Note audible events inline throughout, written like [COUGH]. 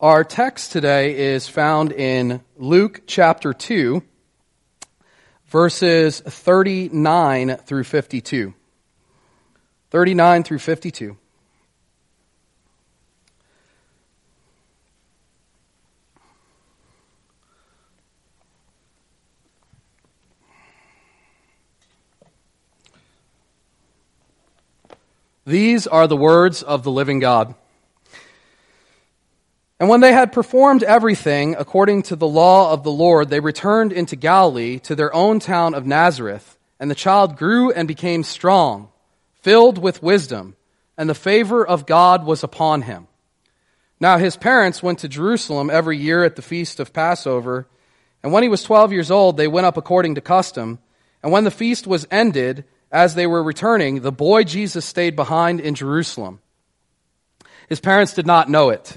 Our text today is found in Luke chapter 2, verses 39 through 52. 39 through 52. These are the words of the living God. And when they had performed everything according to the law of the Lord, they returned into Galilee to their own town of Nazareth. And the child grew and became strong, filled with wisdom, and the favor of God was upon him. Now his parents went to Jerusalem every year at the feast of Passover. And when he was twelve years old, they went up according to custom. And when the feast was ended, as they were returning, the boy Jesus stayed behind in Jerusalem. His parents did not know it.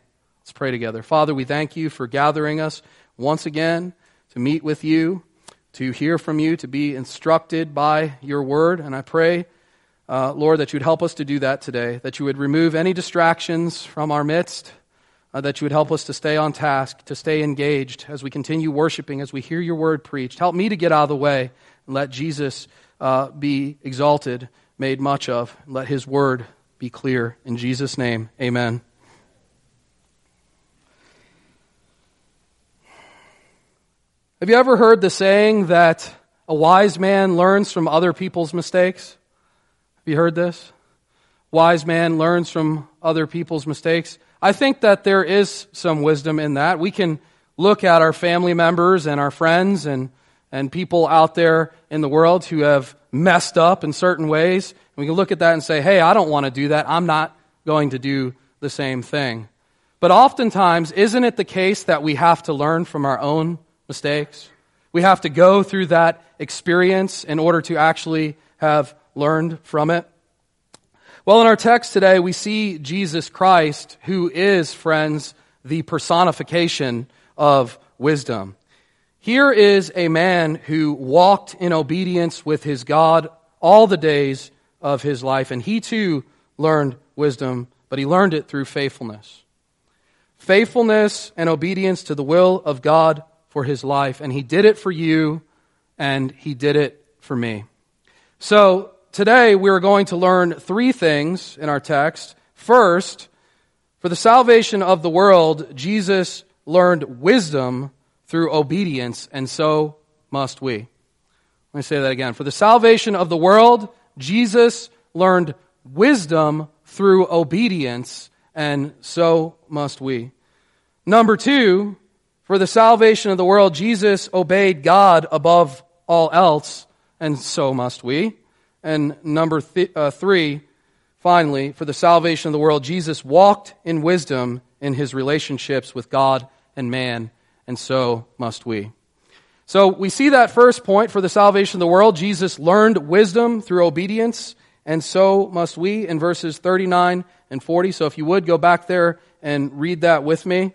Let's pray together. Father, we thank you for gathering us once again to meet with you, to hear from you, to be instructed by your word. And I pray, uh, Lord, that you would help us to do that today, that you would remove any distractions from our midst, uh, that you would help us to stay on task, to stay engaged as we continue worshiping, as we hear your word preached. Help me to get out of the way and let Jesus uh, be exalted, made much of, let his word be clear. In Jesus' name, amen. Have you ever heard the saying that a wise man learns from other people's mistakes? Have you heard this? Wise man learns from other people's mistakes. I think that there is some wisdom in that. We can look at our family members and our friends and, and people out there in the world who have messed up in certain ways. We can look at that and say, hey, I don't want to do that. I'm not going to do the same thing. But oftentimes, isn't it the case that we have to learn from our own mistakes. We have to go through that experience in order to actually have learned from it. Well, in our text today, we see Jesus Christ, who is, friends, the personification of wisdom. Here is a man who walked in obedience with his God all the days of his life, and he too learned wisdom, but he learned it through faithfulness. Faithfulness and obedience to the will of God for his life, and he did it for you, and he did it for me. So, today we're going to learn three things in our text. First, for the salvation of the world, Jesus learned wisdom through obedience, and so must we. Let me say that again. For the salvation of the world, Jesus learned wisdom through obedience, and so must we. Number two, for the salvation of the world, Jesus obeyed God above all else, and so must we. And number th- uh, three, finally, for the salvation of the world, Jesus walked in wisdom in his relationships with God and man, and so must we. So we see that first point for the salvation of the world. Jesus learned wisdom through obedience, and so must we in verses 39 and 40. So if you would go back there and read that with me.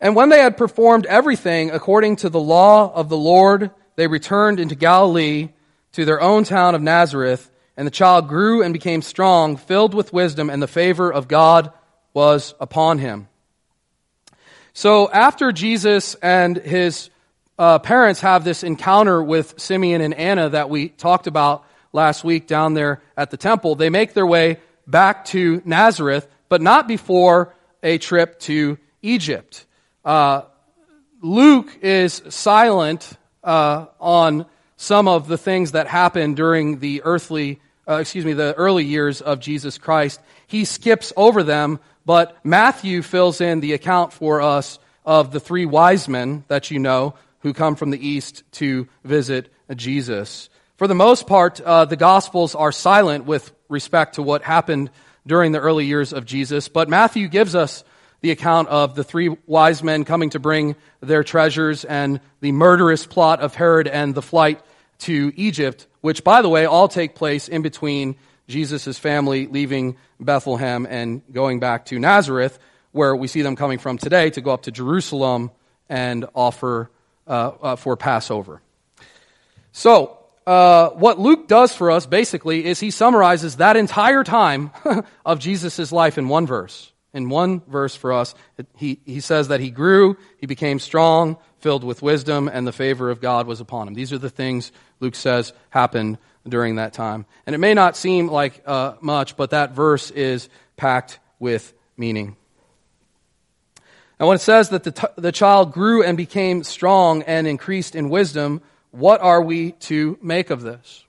And when they had performed everything according to the law of the Lord, they returned into Galilee to their own town of Nazareth. And the child grew and became strong, filled with wisdom, and the favor of God was upon him. So after Jesus and his uh, parents have this encounter with Simeon and Anna that we talked about last week down there at the temple, they make their way back to Nazareth, but not before a trip to Egypt. Uh, Luke is silent uh, on some of the things that happened during the earthly, uh, excuse me, the early years of Jesus Christ. He skips over them, but Matthew fills in the account for us of the three wise men that you know who come from the east to visit Jesus. For the most part, uh, the Gospels are silent with respect to what happened during the early years of Jesus, but Matthew gives us the account of the three wise men coming to bring their treasures and the murderous plot of Herod and the flight to Egypt, which, by the way, all take place in between Jesus' family leaving Bethlehem and going back to Nazareth, where we see them coming from today to go up to Jerusalem and offer uh, uh, for Passover. So, uh, what Luke does for us basically is he summarizes that entire time [LAUGHS] of Jesus' life in one verse. In one verse for us, he, he says that he grew, he became strong, filled with wisdom, and the favor of God was upon him. These are the things Luke says happened during that time. And it may not seem like uh, much, but that verse is packed with meaning. And when it says that the, t- the child grew and became strong and increased in wisdom, what are we to make of this?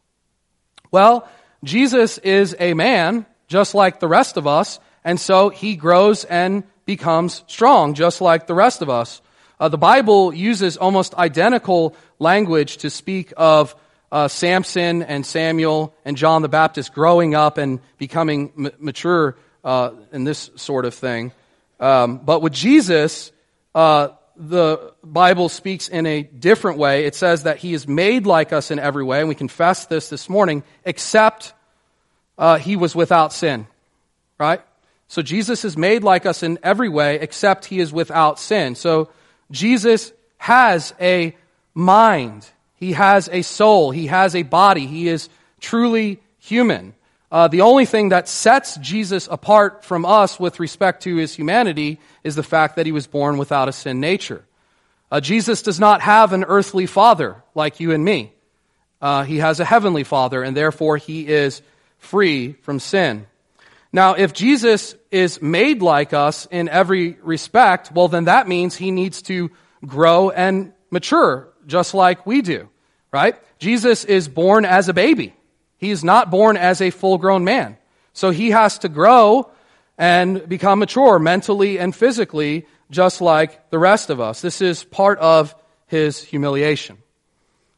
Well, Jesus is a man, just like the rest of us, and so he grows and becomes strong, just like the rest of us. Uh, the Bible uses almost identical language to speak of uh, Samson and Samuel and John the Baptist growing up and becoming m- mature uh, in this sort of thing. Um, but with Jesus, uh, the Bible speaks in a different way. It says that he is made like us in every way, and we confess this this morning, except uh, he was without sin. Right? So Jesus is made like us in every way, except he is without sin. So Jesus has a mind. He has a soul. He has a body. He is truly human. Uh, the only thing that sets Jesus apart from us with respect to his humanity is the fact that he was born without a sin nature. Uh, Jesus does not have an earthly father like you and me. Uh, he has a heavenly father, and therefore he is free from sin. Now, if Jesus is made like us in every respect, well, then that means he needs to grow and mature just like we do, right? Jesus is born as a baby. He is not born as a full grown man. So he has to grow and become mature mentally and physically, just like the rest of us. This is part of his humiliation.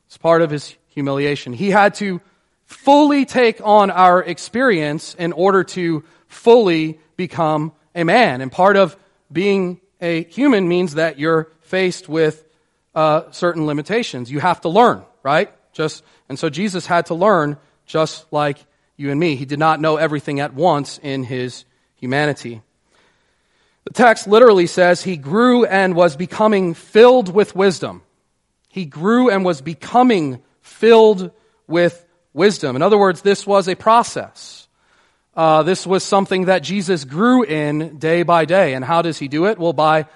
It's part of his humiliation. He had to fully take on our experience in order to fully become a man. And part of being a human means that you're faced with uh, certain limitations. You have to learn, right? Just and so Jesus had to learn just like you and me. He did not know everything at once in his humanity. The text literally says he grew and was becoming filled with wisdom. He grew and was becoming filled with wisdom. In other words, this was a process. Uh, this was something that Jesus grew in day by day. And how does he do it? Well, by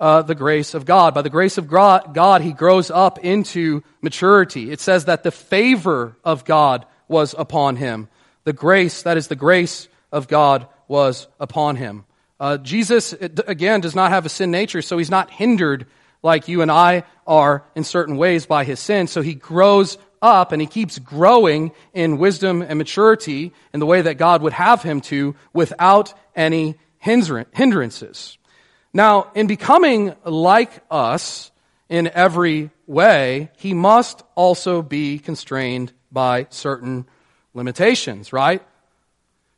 uh, the grace of God. By the grace of God, he grows up into maturity. It says that the favor of God was upon him. The grace, that is the grace of God, was upon him. Uh, Jesus, again, does not have a sin nature, so he's not hindered like you and I are in certain ways by his sin. So he grows up and he keeps growing in wisdom and maturity in the way that God would have him to without any hindrances. Now, in becoming like us in every way, he must also be constrained by certain limitations, right?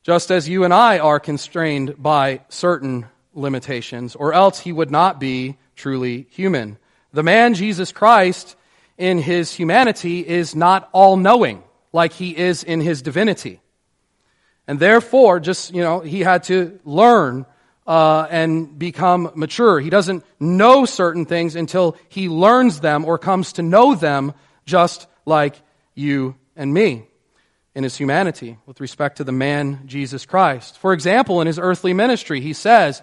Just as you and I are constrained by certain limitations, or else he would not be truly human. The man Jesus Christ in his humanity is not all knowing like he is in his divinity. And therefore, just, you know, he had to learn uh, and become mature. He doesn't know certain things until he learns them or comes to know them just like you and me in his humanity with respect to the man Jesus Christ. For example, in his earthly ministry, he says,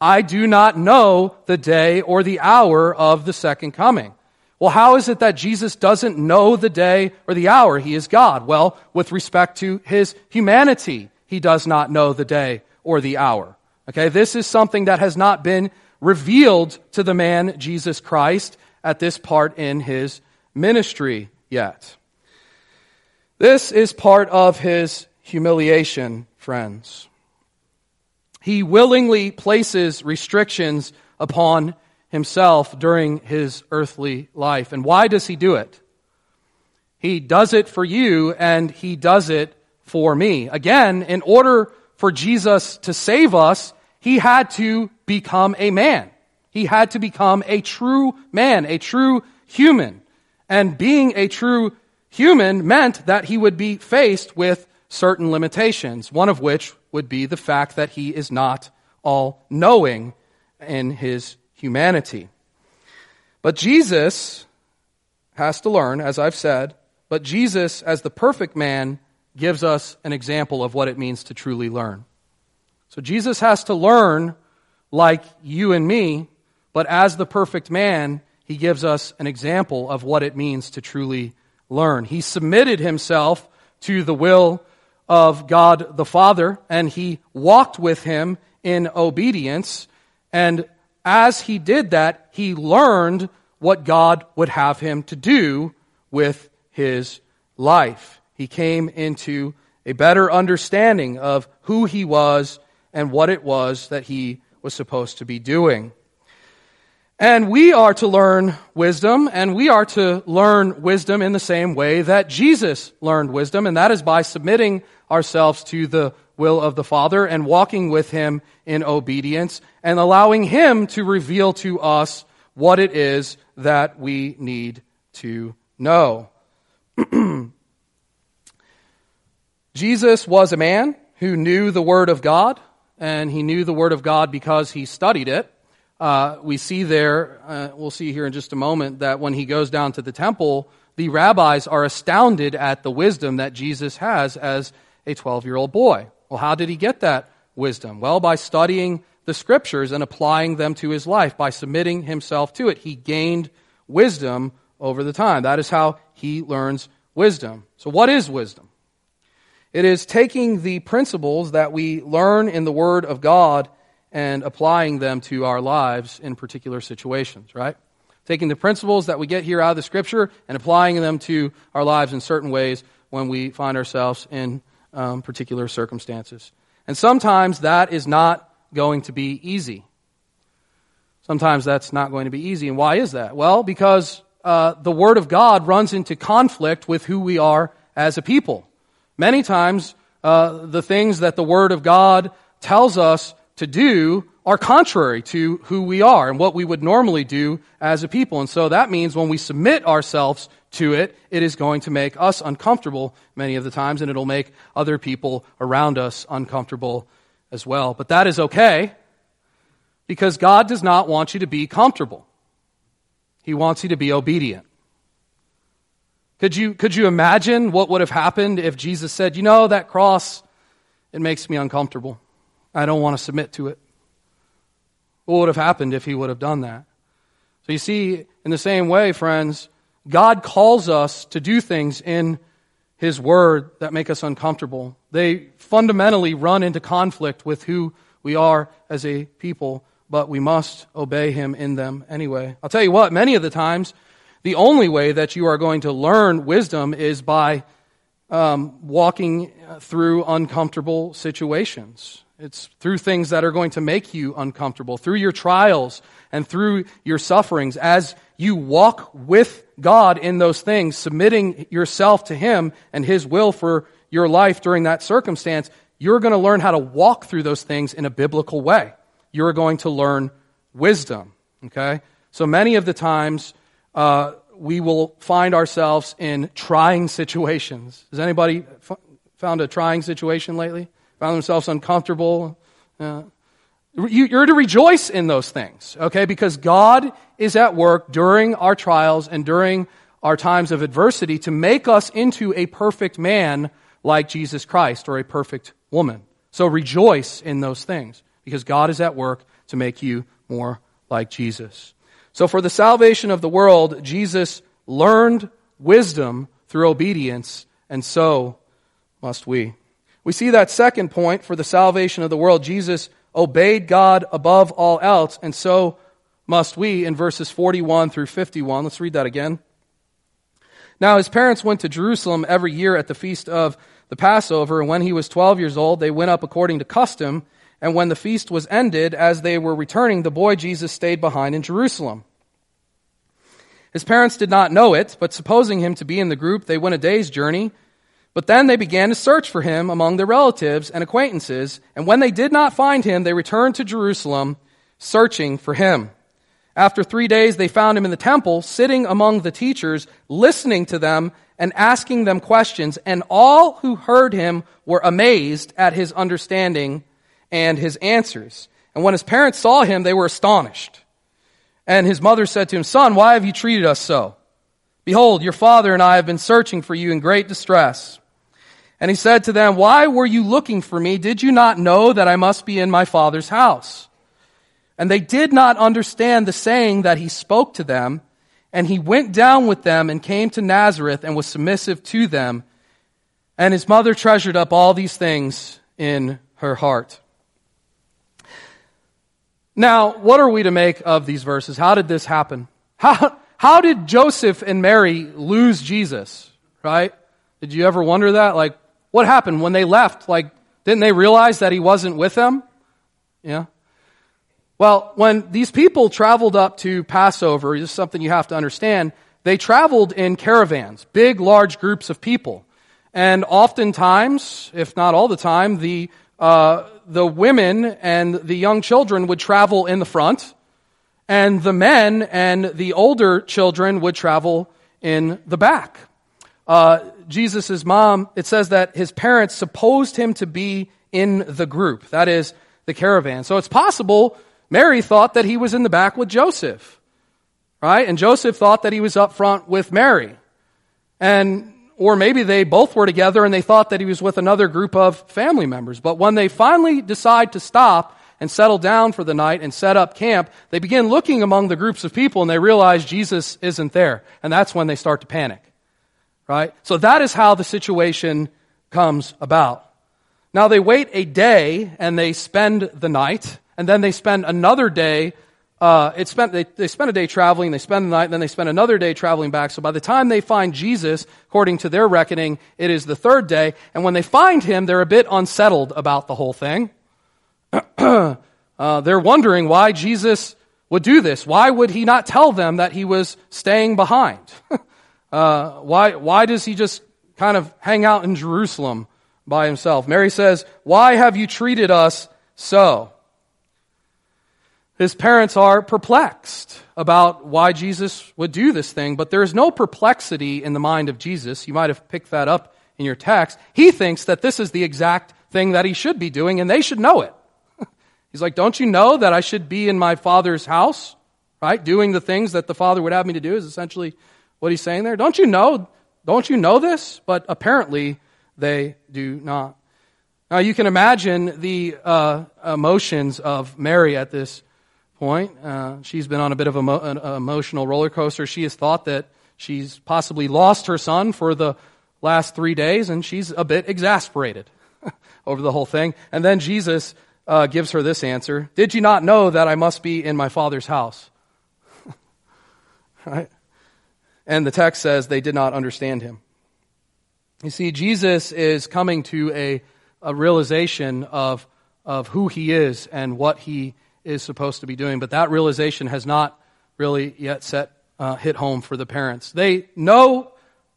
I do not know the day or the hour of the second coming. Well, how is it that Jesus doesn't know the day or the hour? He is God. Well, with respect to his humanity, he does not know the day or the hour. Okay, this is something that has not been revealed to the man Jesus Christ at this part in his ministry yet. This is part of his humiliation, friends. He willingly places restrictions upon himself during his earthly life. And why does he do it? He does it for you and he does it for me. Again, in order for Jesus to save us, he had to become a man. He had to become a true man, a true human. And being a true human meant that he would be faced with certain limitations, one of which would be the fact that he is not all knowing in his humanity. But Jesus has to learn, as I've said, but Jesus, as the perfect man, gives us an example of what it means to truly learn. So Jesus has to learn like you and me, but as the perfect man, he gives us an example of what it means to truly learn. He submitted himself to the will of God the Father, and he walked with him in obedience. And as he did that, he learned what God would have him to do with his life. He came into a better understanding of who he was and what it was that he was supposed to be doing. And we are to learn wisdom, and we are to learn wisdom in the same way that Jesus learned wisdom, and that is by submitting ourselves to the will of the Father and walking with Him in obedience and allowing Him to reveal to us what it is that we need to know. [CLEARS THROAT] Jesus was a man who knew the Word of God, and he knew the Word of God because he studied it uh, we see there, uh, we'll see here in just a moment, that when he goes down to the temple, the rabbis are astounded at the wisdom that Jesus has as a 12 year old boy. Well, how did he get that wisdom? Well, by studying the scriptures and applying them to his life, by submitting himself to it. He gained wisdom over the time. That is how he learns wisdom. So, what is wisdom? It is taking the principles that we learn in the Word of God and applying them to our lives in particular situations, right? Taking the principles that we get here out of the scripture and applying them to our lives in certain ways when we find ourselves in um, particular circumstances. And sometimes that is not going to be easy. Sometimes that's not going to be easy. And why is that? Well, because uh, the Word of God runs into conflict with who we are as a people. Many times, uh, the things that the Word of God tells us to do are contrary to who we are and what we would normally do as a people. And so that means when we submit ourselves to it, it is going to make us uncomfortable many of the times, and it'll make other people around us uncomfortable as well. But that is okay because God does not want you to be comfortable. He wants you to be obedient. Could you, could you imagine what would have happened if Jesus said, You know, that cross, it makes me uncomfortable? I don't want to submit to it. What would have happened if he would have done that? So you see, in the same way, friends, God calls us to do things in his word that make us uncomfortable. They fundamentally run into conflict with who we are as a people, but we must obey him in them anyway. I'll tell you what, many of the times, the only way that you are going to learn wisdom is by um, walking through uncomfortable situations. It's through things that are going to make you uncomfortable, through your trials and through your sufferings. As you walk with God in those things, submitting yourself to Him and His will for your life during that circumstance, you're going to learn how to walk through those things in a biblical way. You're going to learn wisdom. Okay? So many of the times, uh, we will find ourselves in trying situations. Has anybody f- found a trying situation lately? Found themselves uncomfortable. Uh, you, are to rejoice in those things, okay? Because God is at work during our trials and during our times of adversity to make us into a perfect man like Jesus Christ or a perfect woman. So rejoice in those things because God is at work to make you more like Jesus. So for the salvation of the world, Jesus learned wisdom through obedience, and so must we. We see that second point for the salvation of the world. Jesus obeyed God above all else, and so must we in verses 41 through 51. Let's read that again. Now his parents went to Jerusalem every year at the feast of the Passover, and when he was 12 years old, they went up according to custom, and when the feast was ended, as they were returning, the boy Jesus stayed behind in Jerusalem. His parents did not know it, but supposing him to be in the group, they went a day's journey. But then they began to search for him among their relatives and acquaintances, and when they did not find him, they returned to Jerusalem, searching for him. After three days, they found him in the temple, sitting among the teachers, listening to them and asking them questions, and all who heard him were amazed at his understanding and his answers. And when his parents saw him, they were astonished. And his mother said to him, Son, why have you treated us so? Behold, your father and I have been searching for you in great distress. And he said to them, Why were you looking for me? Did you not know that I must be in my father's house? And they did not understand the saying that he spoke to them. And he went down with them and came to Nazareth and was submissive to them. And his mother treasured up all these things in her heart. Now, what are we to make of these verses? How did this happen? How, how did Joseph and Mary lose Jesus? Right? Did you ever wonder that? Like, what happened when they left? Like, didn't they realize that he wasn't with them? Yeah. Well, when these people traveled up to Passover, this is something you have to understand, they traveled in caravans, big, large groups of people. And oftentimes, if not all the time, the uh, the women and the young children would travel in the front, and the men and the older children would travel in the back. Uh, Jesus' mom, it says that his parents supposed him to be in the group, that is, the caravan. So it's possible Mary thought that he was in the back with Joseph, right? And Joseph thought that he was up front with Mary. And or maybe they both were together and they thought that he was with another group of family members. But when they finally decide to stop and settle down for the night and set up camp, they begin looking among the groups of people and they realize Jesus isn't there. And that's when they start to panic. Right? So that is how the situation comes about. Now they wait a day and they spend the night, and then they spend another day uh, it spent, they, they spend a day traveling, they spend the night, and then they spend another day traveling back. So by the time they find Jesus, according to their reckoning, it is the third day. And when they find him, they're a bit unsettled about the whole thing. [CLEARS THROAT] uh, they're wondering why Jesus would do this. Why would he not tell them that he was staying behind? [LAUGHS] uh, why, why does he just kind of hang out in Jerusalem by himself? Mary says, Why have you treated us so? His parents are perplexed about why Jesus would do this thing, but there is no perplexity in the mind of Jesus. You might have picked that up in your text. He thinks that this is the exact thing that he should be doing, and they should know it. [LAUGHS] He's like, Don't you know that I should be in my Father's house? Right? Doing the things that the Father would have me to do is essentially what he's saying there. Don't you know? Don't you know this? But apparently they do not. Now you can imagine the uh, emotions of Mary at this point. Uh, she's been on a bit of an emotional roller coaster. She has thought that she's possibly lost her son for the last three days, and she's a bit exasperated [LAUGHS] over the whole thing. And then Jesus uh, gives her this answer Did you not know that I must be in my Father's house? [LAUGHS] right? And the text says they did not understand him. You see, Jesus is coming to a, a realization of, of who he is and what he is supposed to be doing. But that realization has not really yet set uh, hit home for the parents. They know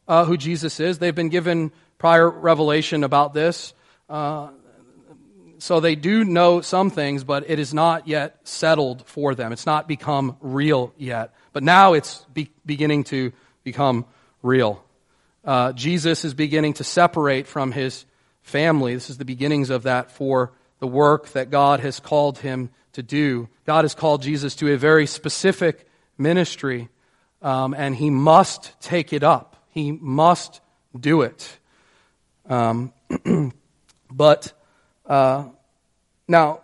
uh, who Jesus is. They've been given prior revelation about this. Uh, so they do know some things, but it is not yet settled for them. It's not become real yet. But now it's be- beginning to become real. Uh, Jesus is beginning to separate from his family. This is the beginnings of that for the work that God has called him to do. God has called Jesus to a very specific ministry, um, and he must take it up. He must do it. Um, [CLEARS THROAT] but uh, now,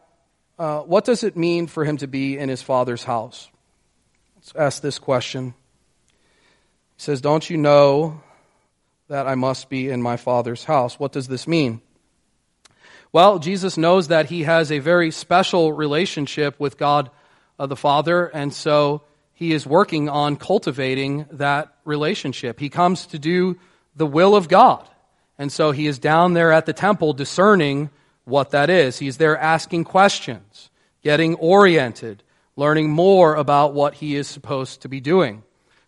uh, what does it mean for him to be in his father's house? Let's ask this question. He says, Don't you know that I must be in my father's house? What does this mean? Well, Jesus knows that he has a very special relationship with God uh, the Father, and so he is working on cultivating that relationship. He comes to do the will of God. And so he is down there at the temple discerning what that is. He's there asking questions, getting oriented, learning more about what he is supposed to be doing.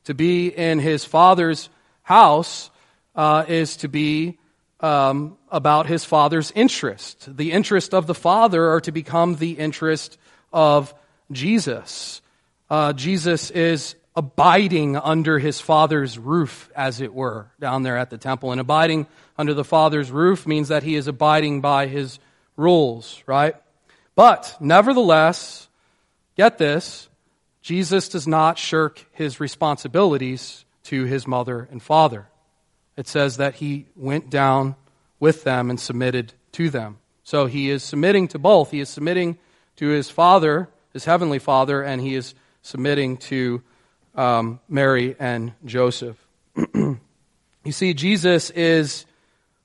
To be in his father's house uh, is to be um, about his father's interest. The interest of the father are to become the interest of Jesus. Uh, Jesus is abiding under his father's roof, as it were, down there at the temple. And abiding under the father's roof means that he is abiding by his rules, right? But nevertheless, get this, Jesus does not shirk his responsibilities to his mother and father. It says that he went down with them and submitted to them. So he is submitting to both. He is submitting to his father, his heavenly father, and he is submitting to um, Mary and Joseph. [CLEARS THROAT] you see, Jesus is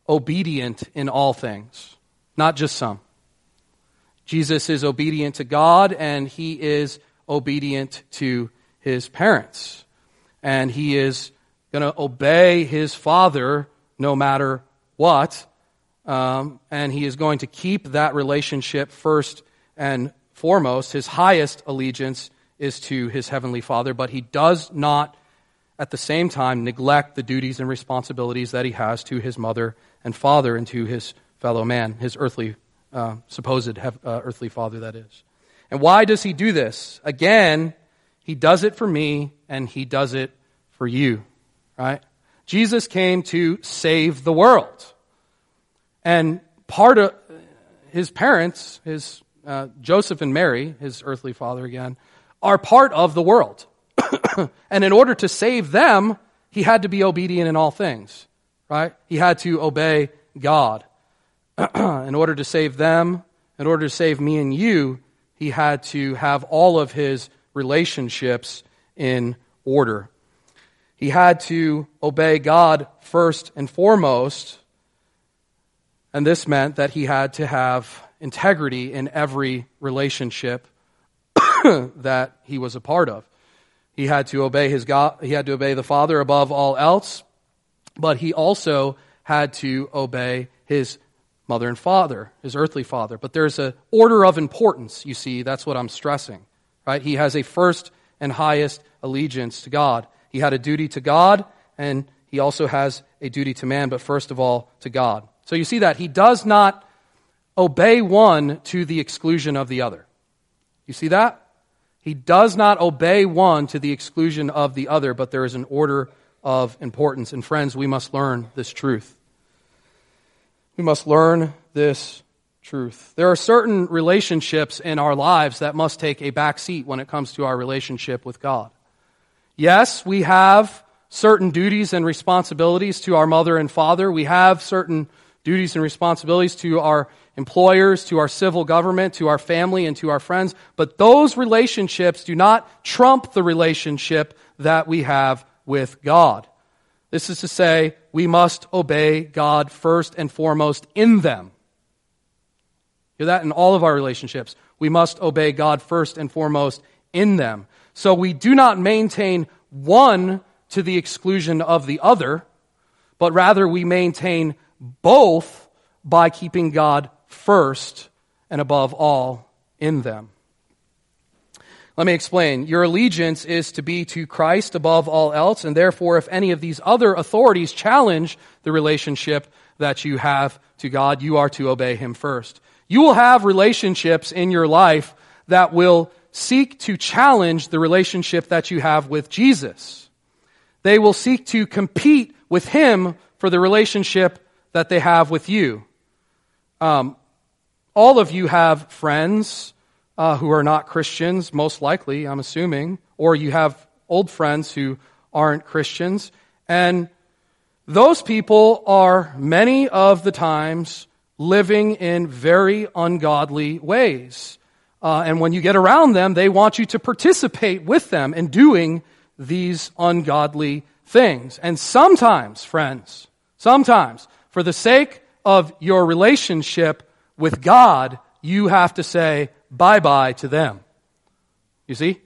obedient in all things, not just some. Jesus is obedient to God and he is obedient to his parents. And he is going to obey his father no matter what. Um, and he is going to keep that relationship first and foremost. His highest allegiance is to his heavenly father, but he does not at the same time neglect the duties and responsibilities that he has to his mother and father and to his fellow man, his earthly, uh, supposed uh, earthly father, that is. And why does he do this? Again, he does it for me and he does it for you, right? Jesus came to save the world. And part of his parents, his uh, Joseph and Mary, his earthly father again, are part of the world. [COUGHS] and in order to save them, he had to be obedient in all things, right? He had to obey God. [CLEARS THROAT] in order to save them, in order to save me and you, he had to have all of his relationships in order. He had to obey God first and foremost, and this meant that he had to have integrity in every relationship [CLEARS THROAT] that he was a part of. He had to obey his God, he had to obey the Father above all else, but he also had to obey his mother and father, his earthly father. But there's an order of importance, you see, that's what I'm stressing. Right? He has a first and highest allegiance to God. He had a duty to God, and he also has a duty to man, but first of all to God. So you see that he does not obey one to the exclusion of the other. You see that? He does not obey one to the exclusion of the other, but there is an order of importance. And friends, we must learn this truth. We must learn this truth. There are certain relationships in our lives that must take a back seat when it comes to our relationship with God. Yes, we have certain duties and responsibilities to our mother and father. We have certain duties and responsibilities to our employers, to our civil government, to our family, and to our friends. But those relationships do not trump the relationship that we have with God. This is to say, we must obey God first and foremost in them. Hear that in all of our relationships. We must obey God first and foremost in them. So we do not maintain one to the exclusion of the other, but rather we maintain both by keeping God first and above all in them. Let me explain. Your allegiance is to be to Christ above all else, and therefore, if any of these other authorities challenge the relationship that you have to God, you are to obey Him first. You will have relationships in your life that will seek to challenge the relationship that you have with Jesus. They will seek to compete with Him for the relationship that they have with you. Um, all of you have friends uh, who are not Christians, most likely, I'm assuming, or you have old friends who aren't Christians. And those people are many of the times living in very ungodly ways. Uh, and when you get around them, they want you to participate with them in doing these ungodly things. And sometimes, friends, sometimes, for the sake of your relationship with God, you have to say bye bye to them. You see?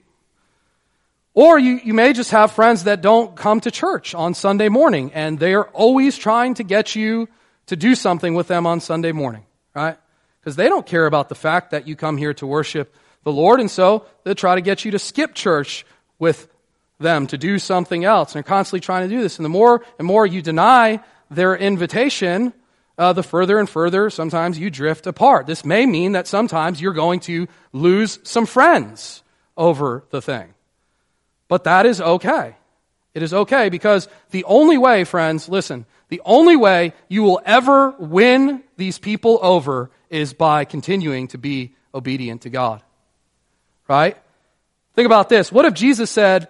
Or you, you may just have friends that don't come to church on Sunday morning and they're always trying to get you to do something with them on Sunday morning, right? Because they don't care about the fact that you come here to worship the Lord, and so they'll try to get you to skip church with them to do something else. And they're constantly trying to do this. And the more and more you deny their invitation, uh, the further and further sometimes you drift apart. This may mean that sometimes you're going to lose some friends over the thing. But that is okay. It is okay because the only way, friends, listen, the only way you will ever win these people over is by continuing to be obedient to God. Right? Think about this. What if Jesus said,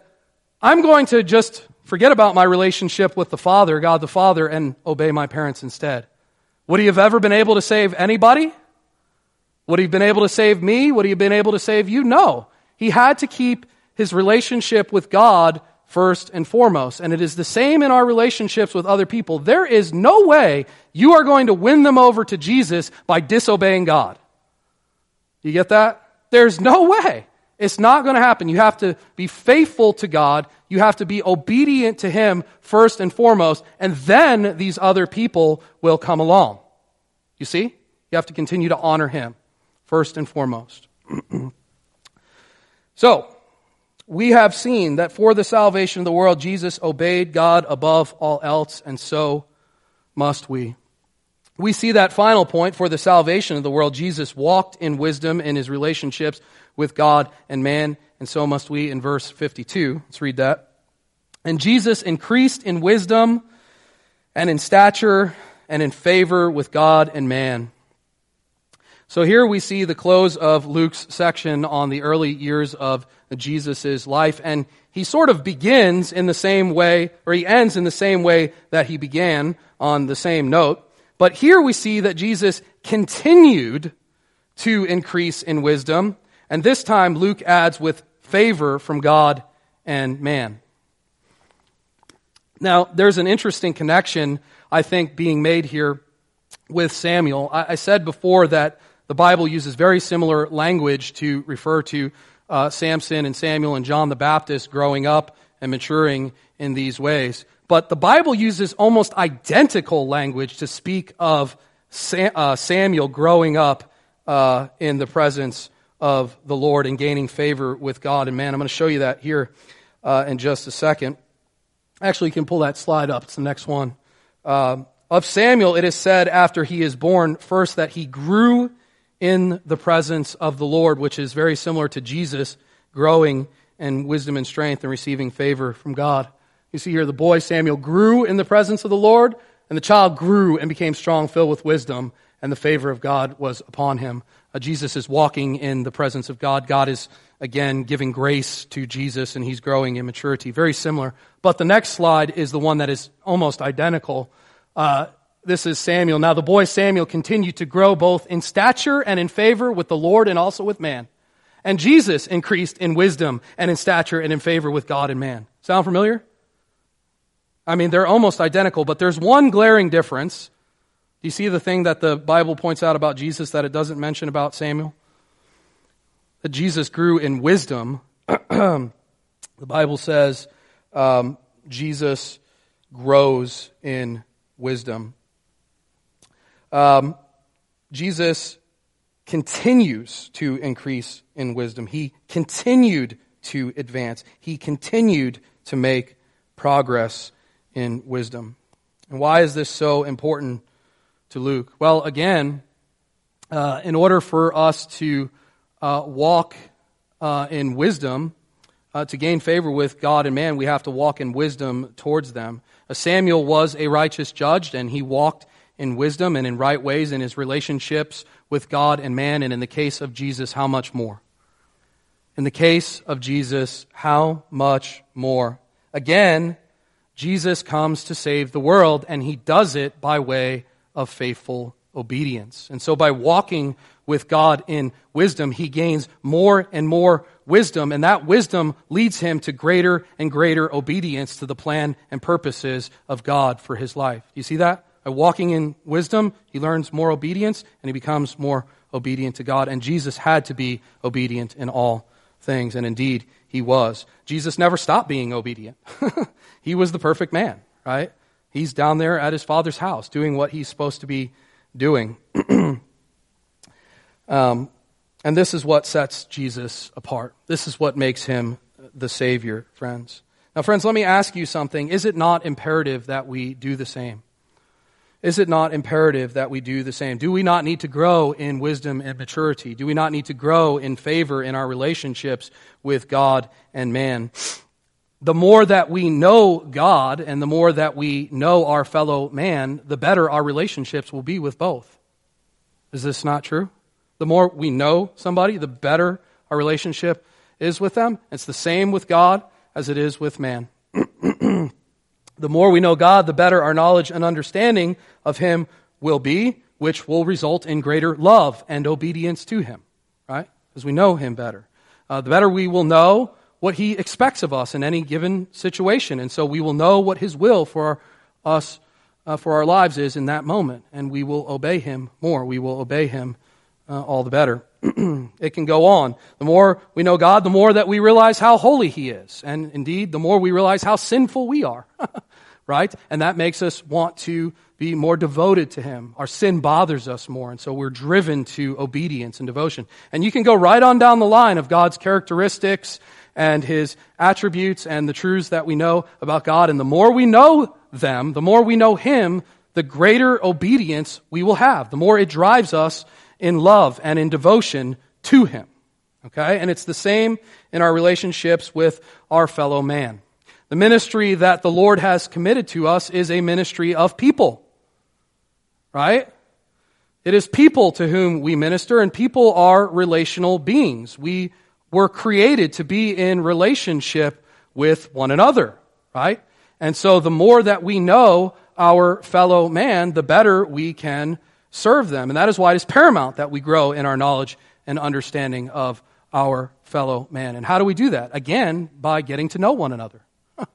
I'm going to just forget about my relationship with the Father, God the Father, and obey my parents instead? Would he have ever been able to save anybody? Would he have been able to save me? Would he have been able to save you? No. He had to keep his relationship with God first and foremost. And it is the same in our relationships with other people. There is no way you are going to win them over to Jesus by disobeying God. You get that? There's no way. It's not going to happen. You have to be faithful to God. You have to be obedient to Him first and foremost, and then these other people will come along. You see? You have to continue to honor Him first and foremost. [CLEARS THROAT] so, we have seen that for the salvation of the world, Jesus obeyed God above all else, and so must we. We see that final point for the salvation of the world. Jesus walked in wisdom in his relationships with God and man, and so must we in verse 52. Let's read that. And Jesus increased in wisdom and in stature and in favor with God and man. So here we see the close of Luke's section on the early years of Jesus' life, and he sort of begins in the same way, or he ends in the same way that he began on the same note. But here we see that Jesus continued to increase in wisdom, and this time Luke adds with favor from God and man. Now, there's an interesting connection, I think, being made here with Samuel. I, said before that the Bible uses very similar language to refer to uh, Samson and Samuel and John the Baptist growing up and maturing in these ways. But the Bible uses almost identical language to speak of Sam, uh, Samuel growing up uh, in the presence of the Lord and gaining favor with God and man. I'm going to show you that here uh, in just a second. Actually, you can pull that slide up. It's the next one. Uh, of Samuel, it is said after he is born, first that he grew in the presence of the Lord, which is very similar to Jesus growing in wisdom and strength and receiving favor from God. You see here, the boy Samuel grew in the presence of the Lord, and the child grew and became strong, filled with wisdom, and the favor of God was upon him. Uh, Jesus is walking in the presence of God. God is, again, giving grace to Jesus, and he's growing in maturity. Very similar. But the next slide is the one that is almost identical. Uh, this is Samuel. Now the boy Samuel continued to grow both in stature and in favor with the Lord and also with man. And Jesus increased in wisdom and in stature and in favor with God and man. Sound familiar? I mean, they're almost identical, but there's one glaring difference. Do you see the thing that the Bible points out about Jesus that it doesn't mention about Samuel? That Jesus grew in wisdom. [CLEARS THROAT] the Bible says um, Jesus grows in wisdom um, Jesus continues to increase in wisdom. He continued to advance. He continued to make progress in wisdom. And why is this so important to Luke? Well, again, uh, in order for us to uh, walk uh, in wisdom, uh, to gain favor with God and man, we have to walk in wisdom towards them. Uh, Samuel was a righteous judge, and he walked in wisdom and in right ways in his relationships with God and man, and in the case of Jesus, how much more? In the case of Jesus, how much more? Again, Jesus comes to save the world, and he does it by way of faithful obedience. And so, by walking with God in wisdom, he gains more and more wisdom, and that wisdom leads him to greater and greater obedience to the plan and purposes of God for his life. You see that? By walking in wisdom, he learns more obedience and he becomes more obedient to God. And Jesus had to be obedient in all things. And indeed, he was. Jesus never stopped being obedient. [LAUGHS] he was the perfect man, right? He's down there at his father's house doing what he's supposed to be doing. [CLEARS THROAT] um, and this is what sets Jesus apart. This is what makes him the Savior, friends. Now, friends, let me ask you something. Is it not imperative that we do the same? Is it not imperative that we do the same? Do we not need to grow in wisdom and maturity? Do we not need to grow in favor in our relationships with God and man? The more that we know God and the more that we know our fellow man, the better our relationships will be with both. Is this not true? The more we know somebody, the better our relationship is with them. It's the same with God as it is with man. [CLEARS THROAT] The more we know God, the better our knowledge and understanding of Him will be, which will result in greater love and obedience to Him, right? Because we know Him better. Uh, the better we will know what He expects of us in any given situation. And so we will know what His will for us, uh, for our lives is in that moment. And we will obey Him more. We will obey Him uh, all the better. [CLEARS THROAT] it can go on. The more we know God, the more that we realize how holy He is. And indeed, the more we realize how sinful we are. [LAUGHS] right? And that makes us want to be more devoted to Him. Our sin bothers us more, and so we're driven to obedience and devotion. And you can go right on down the line of God's characteristics and His attributes and the truths that we know about God. And the more we know them, the more we know Him, the greater obedience we will have. The more it drives us in love and in devotion to Him. Okay? And it's the same in our relationships with our fellow man. The ministry that the Lord has committed to us is a ministry of people. Right? It is people to whom we minister, and people are relational beings. We were created to be in relationship with one another, right? And so the more that we know our fellow man, the better we can serve them. And that is why it is paramount that we grow in our knowledge and understanding of our fellow man. And how do we do that? Again, by getting to know one another [LAUGHS]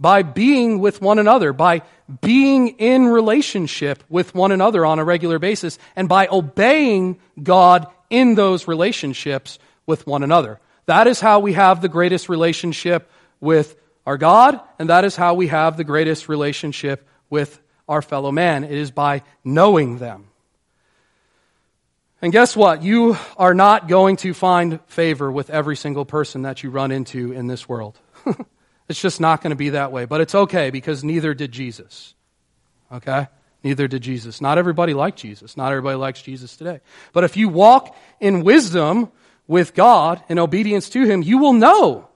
by being with one another, by being in relationship with one another on a regular basis, and by obeying God in those relationships with one another. That is how we have the greatest relationship with our God, and that is how we have the greatest relationship with our fellow man. It is by knowing them. And guess what? You are not going to find favor with every single person that you run into in this world. [LAUGHS] It's just not going to be that way. But it's okay because neither did Jesus. Okay? Neither did Jesus. Not everybody liked Jesus. Not everybody likes Jesus today. But if you walk in wisdom with God, in obedience to Him, you will know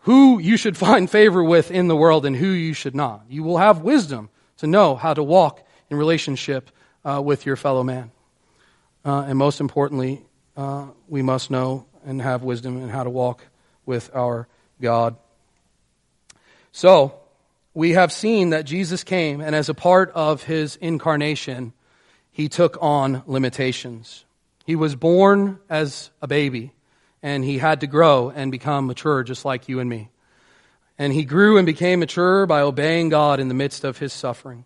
who you should find favor with in the world and who you should not. You will have wisdom to know how to walk in relationship uh, with your fellow man. Uh, and most importantly, uh, we must know and have wisdom in how to walk with our God. So, we have seen that Jesus came, and as a part of his incarnation, he took on limitations. He was born as a baby, and he had to grow and become mature just like you and me. And he grew and became mature by obeying God in the midst of his suffering.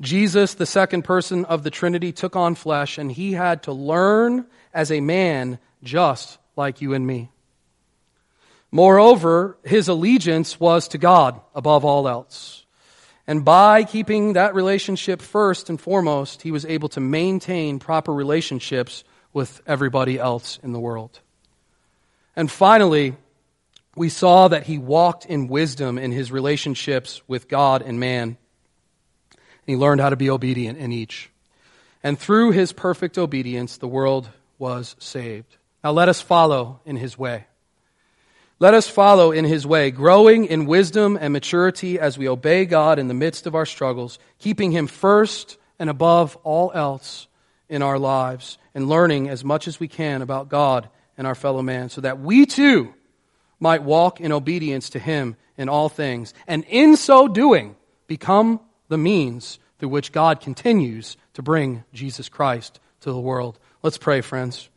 Jesus, the second person of the Trinity, took on flesh, and he had to learn as a man just like you and me. Moreover, his allegiance was to God above all else. And by keeping that relationship first and foremost, he was able to maintain proper relationships with everybody else in the world. And finally, we saw that he walked in wisdom in his relationships with God and man. He learned how to be obedient in each. And through his perfect obedience, the world was saved. Now let us follow in his way. Let us follow in his way, growing in wisdom and maturity as we obey God in the midst of our struggles, keeping him first and above all else in our lives, and learning as much as we can about God and our fellow man, so that we too might walk in obedience to him in all things, and in so doing, become the means through which God continues to bring Jesus Christ to the world. Let's pray, friends.